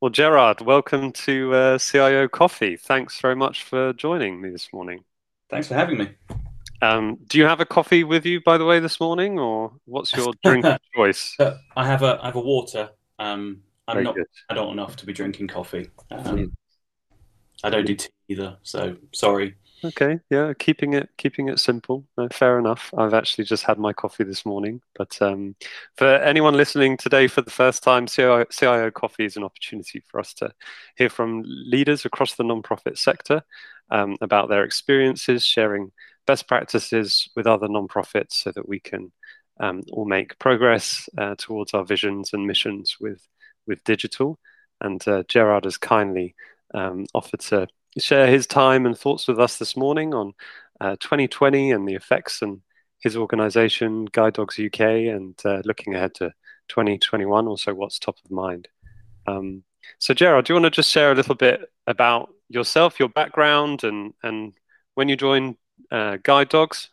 Well, Gerard, welcome to uh, CIO Coffee. Thanks very much for joining me this morning. Thanks for having me. Um, do you have a coffee with you, by the way, this morning, or what's your drink of choice? Uh, I have a I have a water. Um, I'm Very not good. adult enough to be drinking coffee. Um. I don't do tea either, so sorry. Okay, yeah, keeping it keeping it simple. Fair enough. I've actually just had my coffee this morning. But um, for anyone listening today for the first time, CIO, CIO Coffee is an opportunity for us to hear from leaders across the nonprofit sector um, about their experiences, sharing best practices with other nonprofits, so that we can um, all make progress uh, towards our visions and missions with with digital. And uh, Gerard has kindly um, offered to share his time and thoughts with us this morning on uh, 2020 and the effects and his organization, Guide Dogs UK, and uh, looking ahead to 2021, also what's top of mind. Um, so, Gerard, do you want to just share a little bit about yourself, your background, and, and when you joined uh, Guide Dogs?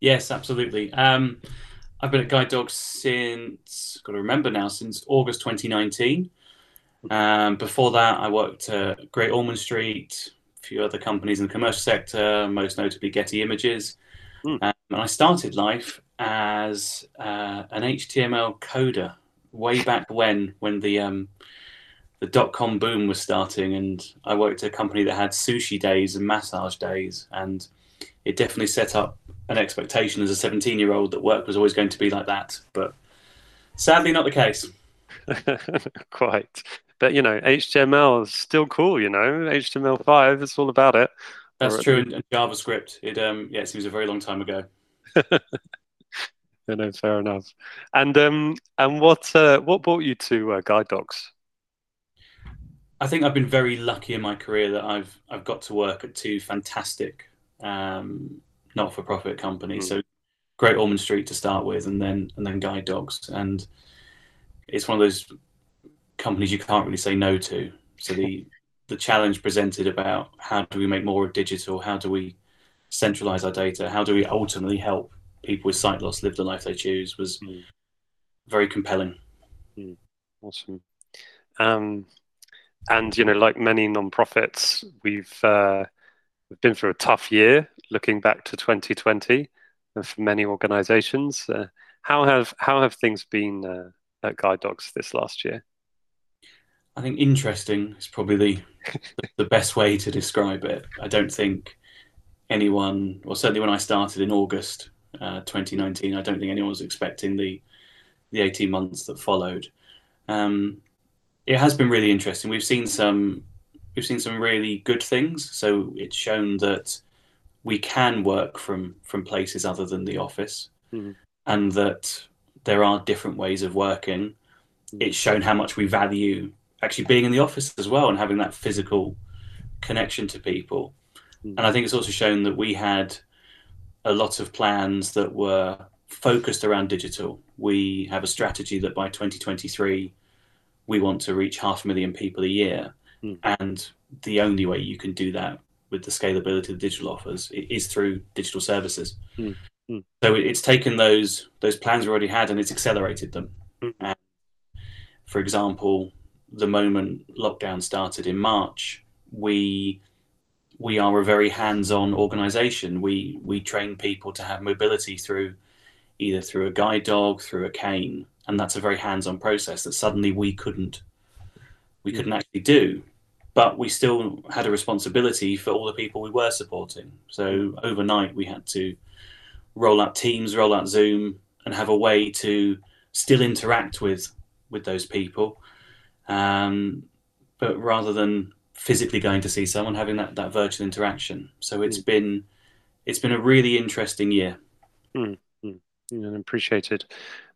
Yes, absolutely. Um, I've been at Guide Dogs since, got to remember now, since August 2019. Um, before that, I worked at Great Ormond Street, a few other companies in the commercial sector, most notably Getty Images. Mm. Um, and I started life as uh, an HTML coder way back when, when the um, the dot com boom was starting, and I worked at a company that had sushi days and massage days, and it definitely set up an expectation as a 17 year old that work was always going to be like that. But sadly, not the case. Quite. But you know, HTML is still cool. You know, HTML5, it's all about it. That's or, true. And JavaScript, it um, yeah, it seems a very long time ago. you know, fair enough. And um, and what uh, what brought you to uh, Guide Dogs? I think I've been very lucky in my career that I've I've got to work at two fantastic um, not-for-profit companies. Mm. So Great Ormond Street to start with, and then and then Guide Dogs, and it's one of those companies you can't really say no to. So the the challenge presented about how do we make more of digital, how do we centralize our data, how do we ultimately help people with sight loss live the life they choose was mm. very compelling. Mm. Awesome. Um, and you know, like many nonprofits, we've uh, we've been through a tough year. Looking back to 2020, and for many organisations, uh, how have how have things been uh, at Guide Dogs this last year? I think interesting is probably the the best way to describe it. I don't think anyone, or certainly when I started in August uh, 2019, I don't think anyone was expecting the the 18 months that followed. Um, it has been really interesting. We've seen some we've seen some really good things. So it's shown that we can work from from places other than the office, mm-hmm. and that there are different ways of working. It's shown how much we value actually being in the office as well and having that physical connection to people. Mm. And I think it's also shown that we had a lot of plans that were focused around digital. We have a strategy that by 2023, we want to reach half a million people a year. Mm. And the only way you can do that with the scalability of digital offers is through digital services. Mm. So it's taken those those plans we already had and it's accelerated them. Hmm. And for example, the moment lockdown started in March, we we are a very hands-on organization. We we train people to have mobility through either through a guide dog, through a cane, and that's a very hands-on process that suddenly we couldn't we couldn't actually do. But we still had a responsibility for all the people we were supporting. So overnight we had to roll out Teams, roll out Zoom, and have a way to still interact with with those people um, but rather than physically going to see someone, having that, that virtual interaction. So it's mm. been it's been a really interesting year. Mm, mm, appreciated,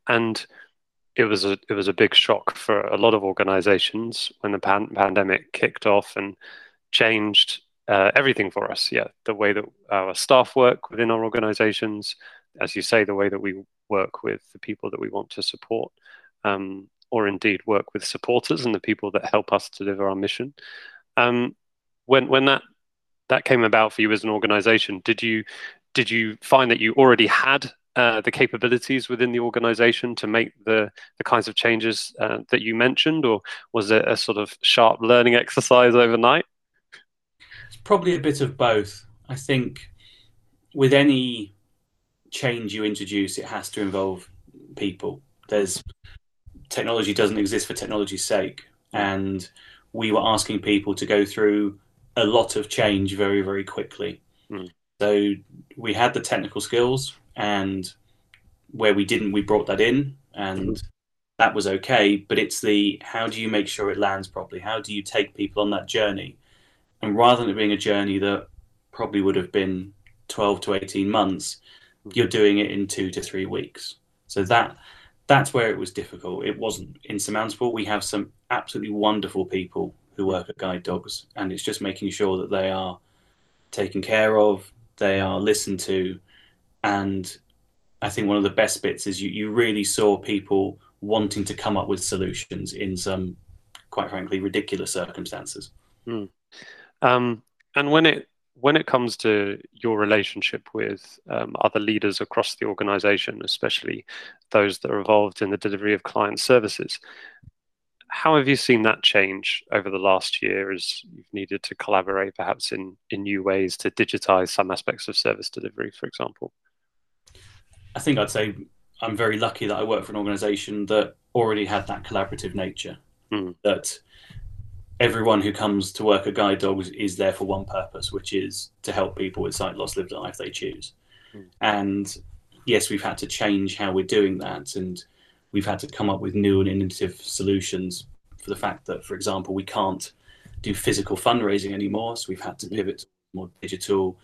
and it was a it was a big shock for a lot of organisations when the pan- pandemic kicked off and changed uh, everything for us. Yeah, the way that our staff work within our organisations, as you say, the way that we work with the people that we want to support. Um, or indeed work with supporters and the people that help us deliver our mission. Um, when when that that came about for you as an organization, did you did you find that you already had uh, the capabilities within the organization to make the the kinds of changes uh, that you mentioned, or was it a sort of sharp learning exercise overnight? It's probably a bit of both. I think with any change you introduce, it has to involve people. There's technology doesn't exist for technology's sake, and we were asking people to go through a lot of change very, very quickly. Mm. So we had the technical skills, and where we didn't, we brought that in, and mm. that was okay. But it's the how do you make sure it lands properly? How do you take people on that journey? And rather than it being a journey that probably would have been 12 to 18 months, mm. you're doing it in two to three weeks. So that that's where it was difficult. It wasn't insurmountable. We have some absolutely wonderful people who work at Guide Dogs, and it's just making sure that they are taken care of, they are listened to, and I think one of the best bits is you, you really saw people wanting to come up with solutions in some, quite frankly, ridiculous circumstances. Mm. Um, and when it when it comes to your relationship with um, other leaders across the organization, especially those that are involved in the delivery of client services, how have you seen that change over the last year as you've needed to collaborate perhaps in, in new ways to digitize some aspects of service delivery, for example? I think I'd say I'm very lucky that I work for an organization that already had that collaborative nature. Mm. That everyone who comes to work at Guide Dogs is there for one purpose, which is to help people with sight loss live the life they choose. Mm. And yes, we've had to change how we're doing that, and we've had to come up with new and innovative solutions for the fact that, for example, we can't do physical fundraising anymore, so we've had to pivot to more digital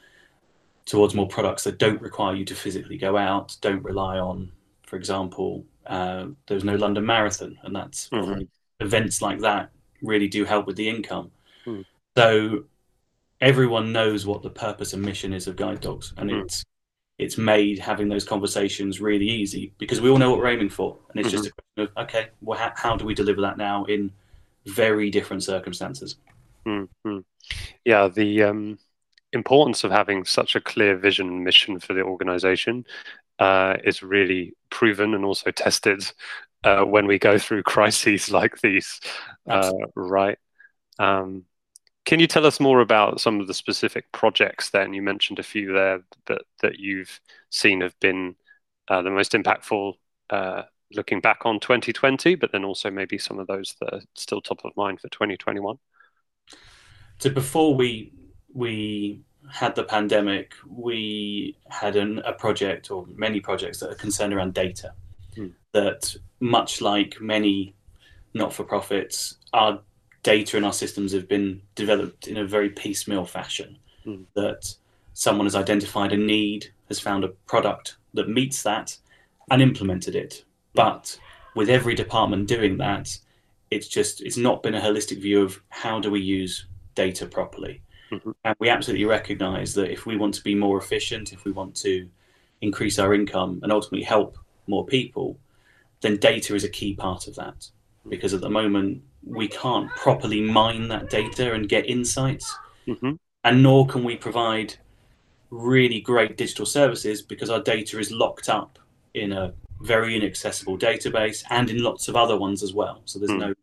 towards more products that don't require you to physically go out, don't rely on, for example, uh, there's no London Marathon, and that's mm-hmm. events like that really do help with the income. Mm. So everyone knows what the purpose and mission is of guide dogs, and mm. it's it's made having those conversations really easy because we all know what we're aiming for, and it's mm-hmm. just a question of okay, well, how, how, do we deliver that now in very different circumstances? Mm-hmm. Yeah, the um, importance of having such a clear vision and mission for the organization uh, is really proven and also tested uh, when we go through crises like these, uh, right? Um, can you tell us more about some of the specific projects then? You mentioned a few there that, that you've seen have been uh, the most impactful uh, looking back on 2020, but then also maybe some of those that are still top of mind for 2021. So before we we had the pandemic, we had an, a project or many projects that are concerned around data. Hmm. That much like many not-for-profits, our data and our systems have been developed in a very piecemeal fashion. Hmm. That someone has identified a need, has found a product that meets that, and implemented it. But with every department doing that, it's just it's not been a holistic view of how do we use data properly. Mm-hmm. And we absolutely recognize that if we want to be more efficient, if we want to increase our income and ultimately help more people, then data is a key part of that. Because at the moment, we can't properly mine that data and get insights, mm-hmm. and nor can we provide really great digital services because our data is locked up in a very inaccessible database and in lots of other ones as well. So there's mm. no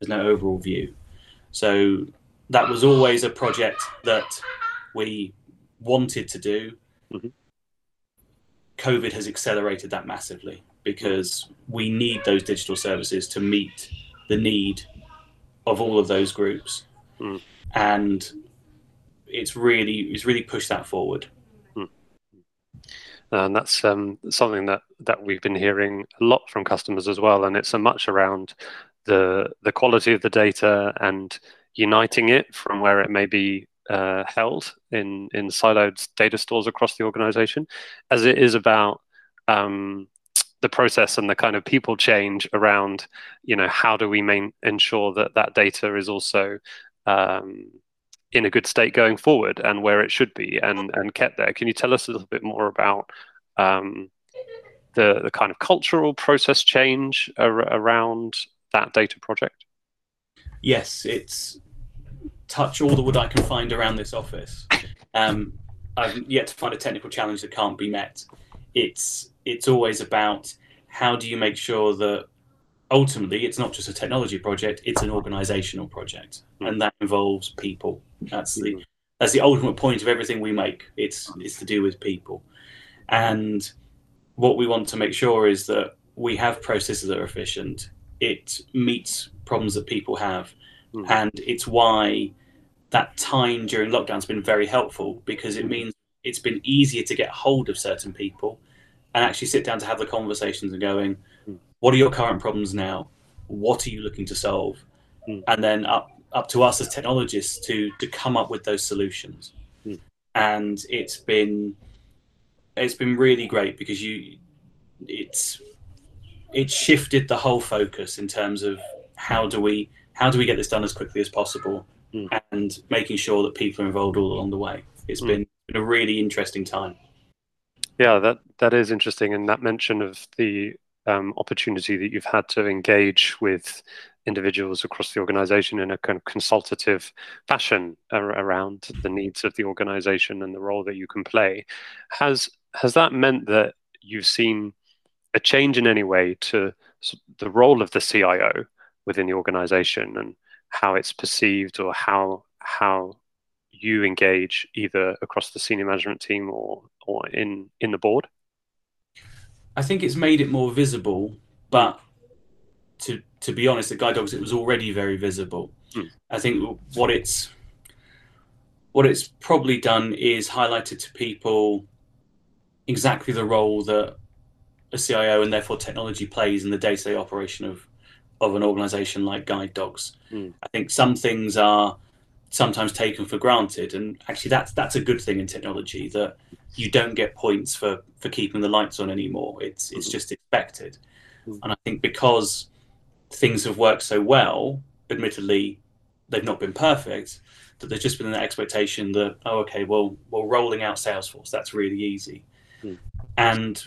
there's no overall view. So that was always a project that we wanted to do. Mm-hmm. COVID has accelerated that massively because we need those digital services to meet the need of all of those groups. Mm. And it's really it's really pushed that forward. Mm. And that's um, something that, that we've been hearing a lot from customers as well. And it's so much around the the quality of the data and uniting it from where it may be uh, held in in siloed data stores across the organization, as it is about um, the process and the kind of people change around, you know, how do we main, ensure that that data is also um, in a good state going forward and where it should be and and kept there. Can you tell us a little bit more about um, the the kind of cultural process change ar- around that data project? Yes, it's touch all the wood I can find around this office. Um, I've yet to find a technical challenge that can't be met. It's it's always about how do you make sure that ultimately it's not just a technology project it's an organizational project mm. and that involves people that's the hmm. that's the ultimate point of everything we make it's it's to do with people and what we want to make sure is that we have processes that are efficient it meets problems that people have mm. and it's why that time during lockdown has been very helpful because it hmm. means it's been easier to get hold of certain people and actually sit down to have the conversations and going what are your current problems now? What are you looking to solve? Mm. And then up up to us as technologists to to come up with those solutions. Mm. And it's been it's been really great because you it's it shifted the whole focus in terms of how do we how do we get this done as quickly as possible mm. and making sure that people are involved all along the way. It's been, been a really interesting time. Yeah, that that is interesting, and that mention of the um, opportunity that you've had to engage with individuals across the organization in a kind of consultative fashion ar- around the needs of the organization and the role that you can play has has that meant that you've seen a change in any way to the role of the CIO within the organization and how it's perceived or how how you engage either across the senior management team or or in in the board I think it's made it more visible, but to to be honest, at Guide Dogs it was already very visible. Mm. I think what it's what it's probably done is highlighted to people exactly the role that a CIO and therefore technology plays in the day-to-day operation of of an organization like Guide Dogs. Mm. I think some things are sometimes taken for granted, and actually that's that's a good thing in technology that you don't get points for for keeping the lights on anymore. It's it's mm-hmm. just expected, mm-hmm. and I think because things have worked so well, admittedly, they've not been perfect. That there's just been an expectation that oh okay well we're rolling out Salesforce that's really easy, mm. and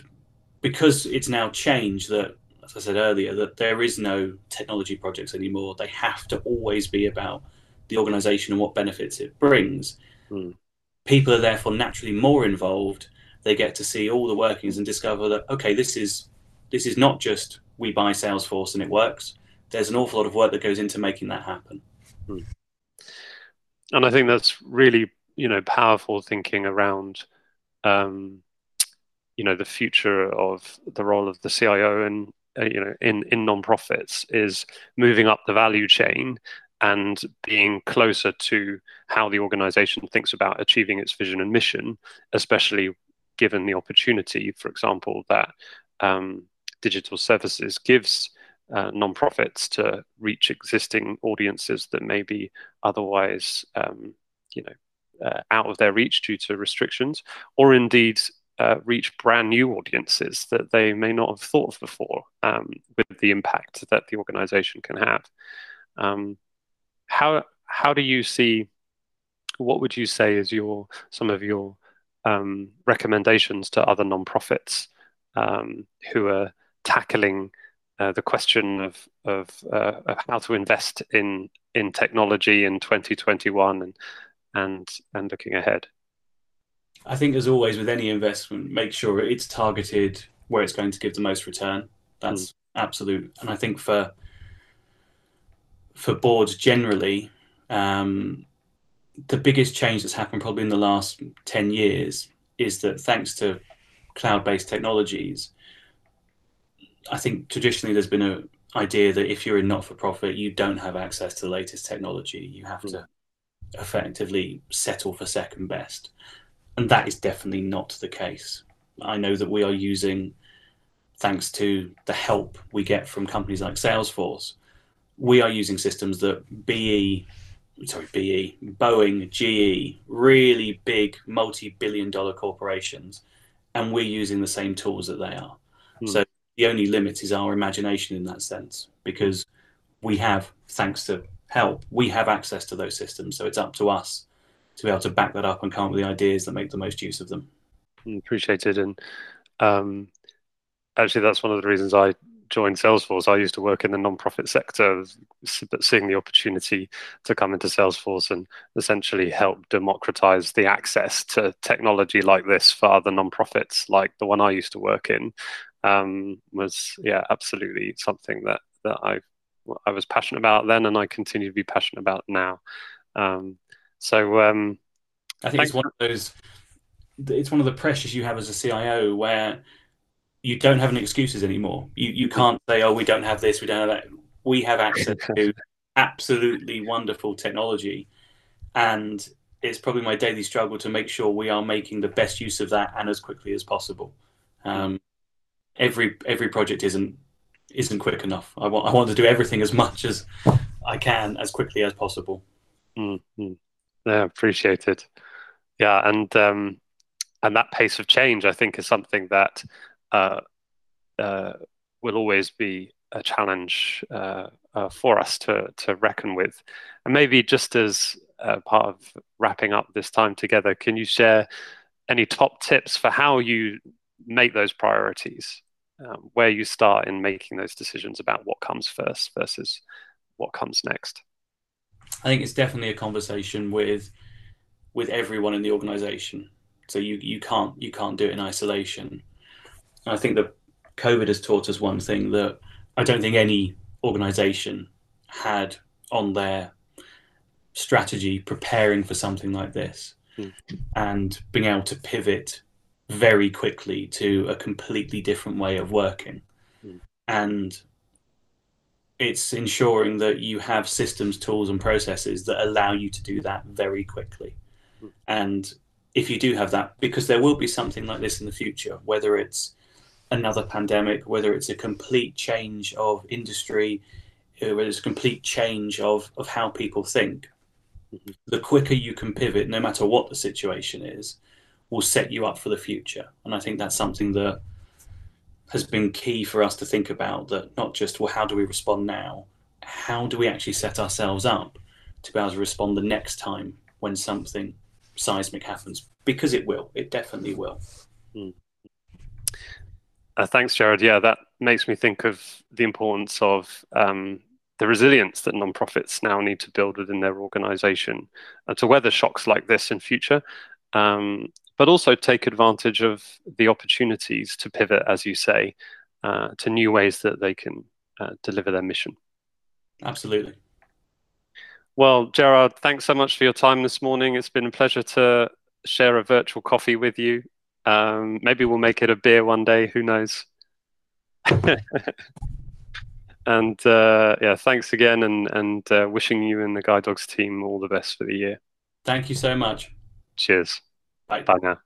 because it's now changed that as I said earlier that there is no technology projects anymore. They have to always be about the organization and what benefits it brings. Mm people are therefore naturally more involved. They get to see all the workings and discover that okay, this is this is not just we buy Salesforce and it works. There's an awful lot of work that goes into making that happen. Hmm. And I think that's really you know powerful thinking around um, you know the future of the role of the CIO and uh, you know in in nonprofits is moving up the value chain and being closer to how the organization thinks about achieving its vision and mission, especially given the opportunity, for example, that um, digital services gives uh, nonprofits to reach existing audiences that may be otherwise, um, you know, uh, out of their reach due to restrictions, or indeed uh, reach brand new audiences that they may not have thought of before um, with the impact that the organization can have. Um, how how do you see? What would you say is your some of your um, recommendations to other nonprofits um, who are tackling uh, the question of of, uh, of, how to invest in in technology in 2021 and and and looking ahead? I think, as always, with any investment, make sure it's targeted where it's going to give the most return. That's mm. absolute. And I think for for boards generally, um, the biggest change that's happened probably in the last 10 years is that thanks to cloud based technologies, I think traditionally there's been an idea that if you're a not for profit, you don't have access to the latest technology. You have to effectively settle for second best. And that is definitely not the case. I know that we are using, thanks to the help we get from companies like Salesforce, we are using systems that BE, sorry, BE, Boeing, GE, really big multi-billion dollar corporations, and we're using the same tools that they are. Hmm. So the only limit is our imagination in that sense, because we have, thanks to help, we have access to those systems. So it's up to us to be able to back that up and come up with the ideas that make the most use of them. Appreciated. And um, actually, that's one of the reasons I joined Salesforce, I used to work in the non-profit sector, but seeing the opportunity to come into Salesforce and essentially help democratize the access to technology like this for other non-profits, like the one I used to work in, um, was yeah, absolutely something that that I I was passionate about then, and I continue to be passionate about now. Um, so um, I think it's one of those. It's one of the pressures you have as a CIO where you don't have any excuses anymore. You you can't say, "Oh, we don't have this, we don't have that." We have access to absolutely wonderful technology, and it's probably my daily struggle to make sure we are making the best use of that and as quickly as possible. Um, every every project isn't isn't quick enough. I want I want to do everything as much as I can as quickly as possible. Mm-hmm. Yeah, appreciate it. Yeah, and um, and that pace of change, I think, is something that uh, uh, will always be a challenge uh, uh, for us to to reckon with. And maybe just as part of wrapping up this time together, can you share any top tips for how you make those priorities, um, where you start in making those decisions about what comes first versus what comes next? I think it's definitely a conversation with with everyone in the organization. So you you can't you can't do it in isolation. And I think that COVID has taught us one thing that I don't think any organization had on their strategy preparing for something like this mm. and being able to pivot very quickly to a completely different way of working. Mm. And it's ensuring that you have systems, tools, and processes that allow you to do that very quickly. And if you do have that, because there will be something like this in the future, whether it's another pandemic, whether it's a complete change of industry, uh, whether it's a complete change of, of how people think, mm-hmm. the quicker you can pivot, no matter what the situation is, will set you up for the future. And I think that's something that has been key for us to think about that not just well how do we respond now? How do we actually set ourselves up to be able to respond the next time when something seismic happens? Because it will. It definitely will. Mm. uh, thanks Gerard. Yeah that makes me think of the importance of um, the resilience that nonprofits now need to build within their organization uh, to weather shocks like this in future. Um, but also take advantage of the opportunities to pivot, as you say, uh, to new ways that they can uh, deliver their mission. Absolutely. Well, Gerard, thanks so much for your time this morning. It's been a pleasure to share a virtual coffee with you. Um, maybe we'll make it a beer one day. Who knows? and uh, yeah, thanks again, and and uh, wishing you and the Guide Dogs team all the best for the year. Thank you so much. Cheers. Bye. Bye now.